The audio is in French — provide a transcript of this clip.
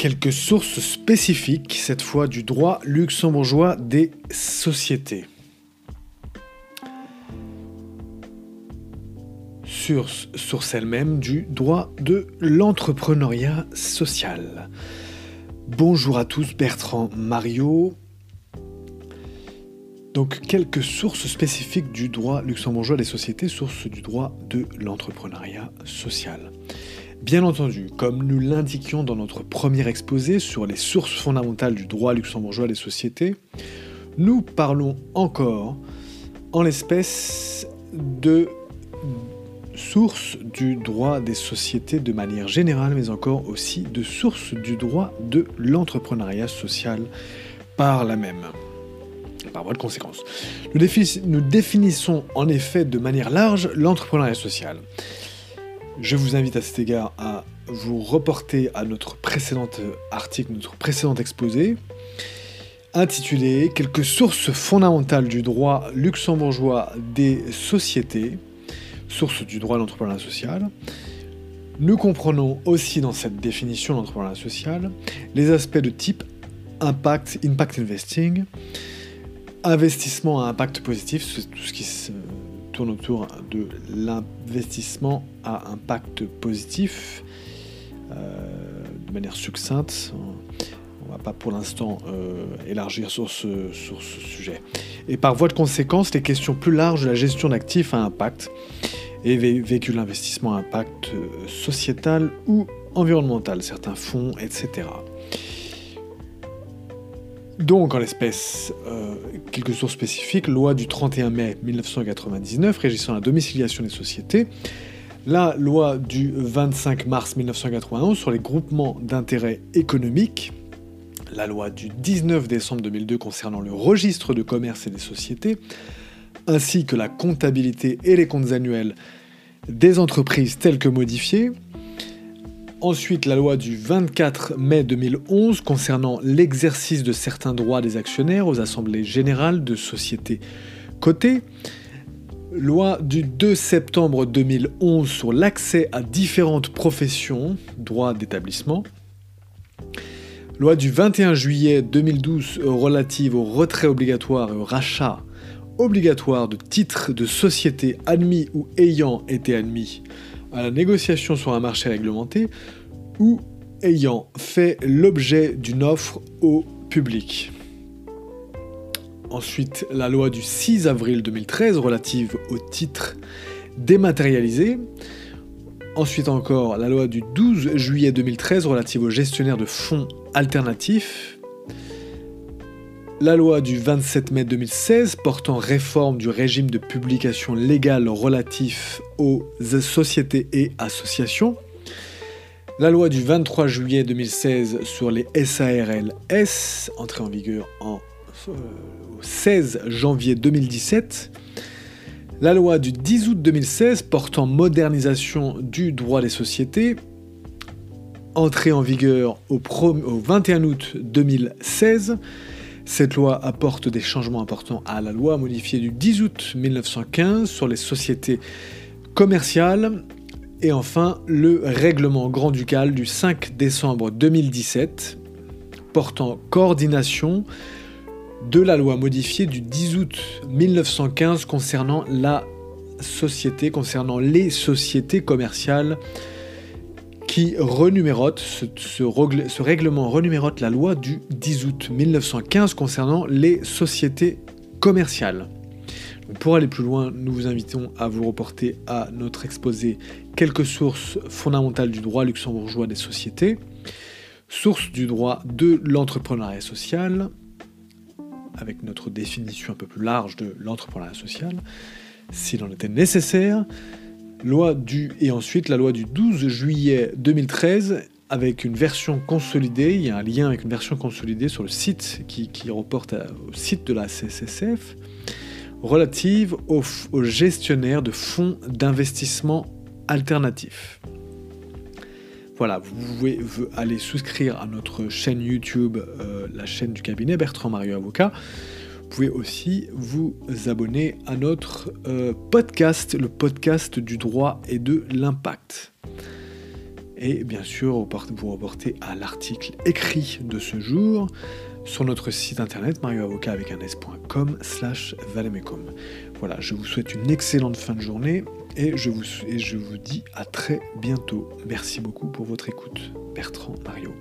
quelques sources spécifiques, cette fois du droit luxembourgeois des sociétés. Sur, sur celle-même du droit de l'entrepreneuriat social. Bonjour à tous, Bertrand Mario. Donc quelques sources spécifiques du droit luxembourgeois des sociétés, sources du droit de l'entrepreneuriat social. Bien entendu, comme nous l'indiquions dans notre premier exposé sur les sources fondamentales du droit luxembourgeois des sociétés, nous parlons encore, en l'espèce, de sources du droit des sociétés de manière générale, mais encore aussi de sources du droit de l'entrepreneuriat social par la même par voie de conséquence. Nous, définissons en effet de manière large l'entrepreneuriat social. Je vous invite à cet égard à vous reporter à notre précédent article, notre précédent exposé, intitulé Quelques sources fondamentales du droit luxembourgeois des sociétés, sources du droit de l'entrepreneuriat social. Nous comprenons aussi dans cette définition de l'entrepreneuriat social les aspects de type impact, impact investing, investissement à impact positif, c'est tout ce qui se autour de l'investissement à impact positif. Euh, de manière succincte, on ne va pas pour l'instant euh, élargir sur ce, sur ce sujet. Et par voie de conséquence, les questions plus larges de la gestion d'actifs à impact et véhicule l'investissement à impact euh, sociétal ou environnemental, certains fonds, etc. Donc, en l'espèce, euh, quelques sources spécifiques, loi du 31 mai 1999 régissant la domiciliation des sociétés, la loi du 25 mars 1991 sur les groupements d'intérêt économiques, la loi du 19 décembre 2002 concernant le registre de commerce et des sociétés, ainsi que la comptabilité et les comptes annuels des entreprises telles que modifiées, Ensuite, la loi du 24 mai 2011 concernant l'exercice de certains droits des actionnaires aux assemblées générales de sociétés cotées. Loi du 2 septembre 2011 sur l'accès à différentes professions, droits d'établissement. Loi du 21 juillet 2012 relative au retrait obligatoire et au rachat obligatoire de titres de sociétés admis ou ayant été admis à la négociation sur un marché réglementé ou ayant fait l'objet d'une offre au public. Ensuite, la loi du 6 avril 2013 relative aux titres dématérialisés. Ensuite encore, la loi du 12 juillet 2013 relative aux gestionnaires de fonds alternatifs. La loi du 27 mai 2016 portant réforme du régime de publication légale relatif aux sociétés et associations. La loi du 23 juillet 2016 sur les SARLS, entrée en vigueur en 16 euh, janvier 2017. La loi du 10 août 2016 portant modernisation du droit des sociétés, entrée en vigueur au, au 21 août 2016. Cette loi apporte des changements importants à la loi modifiée du 10 août 1915 sur les sociétés commerciales. Et enfin, le règlement grand-ducal du 5 décembre 2017 portant coordination de la loi modifiée du 10 août 1915 concernant la société, concernant les sociétés commerciales qui renumérote, ce, règlement renumérote la loi du 10 août 1915 concernant les sociétés commerciales. pour aller plus loin, nous vous invitons à vous reporter à notre exposé quelques sources fondamentales du droit luxembourgeois des sociétés, sources du droit de l'entrepreneuriat social, avec notre définition un peu plus large de l'entrepreneuriat social, s'il en était nécessaire, loi du, et ensuite la loi du 12 juillet 2013 avec une version consolidée, il y a un lien avec une version consolidée sur le site qui, reporte au site de la CSSF, relative aux, gestionnaires de fonds d'investissement alternatif. Voilà, vous pouvez aller souscrire à notre chaîne YouTube, euh, la chaîne du cabinet Bertrand Mario Avocat. Pouvez aussi vous abonner à notre euh, podcast, le podcast du droit et de l'impact. Et bien sûr, vous reportez à l'article écrit de ce jour sur notre site internet marioavocat avec un s.com slash valemecum. Voilà, je vous souhaite une excellente fin de journée et je vous, et je vous dis à très bientôt. Merci beaucoup pour votre écoute. Bertrand Mario.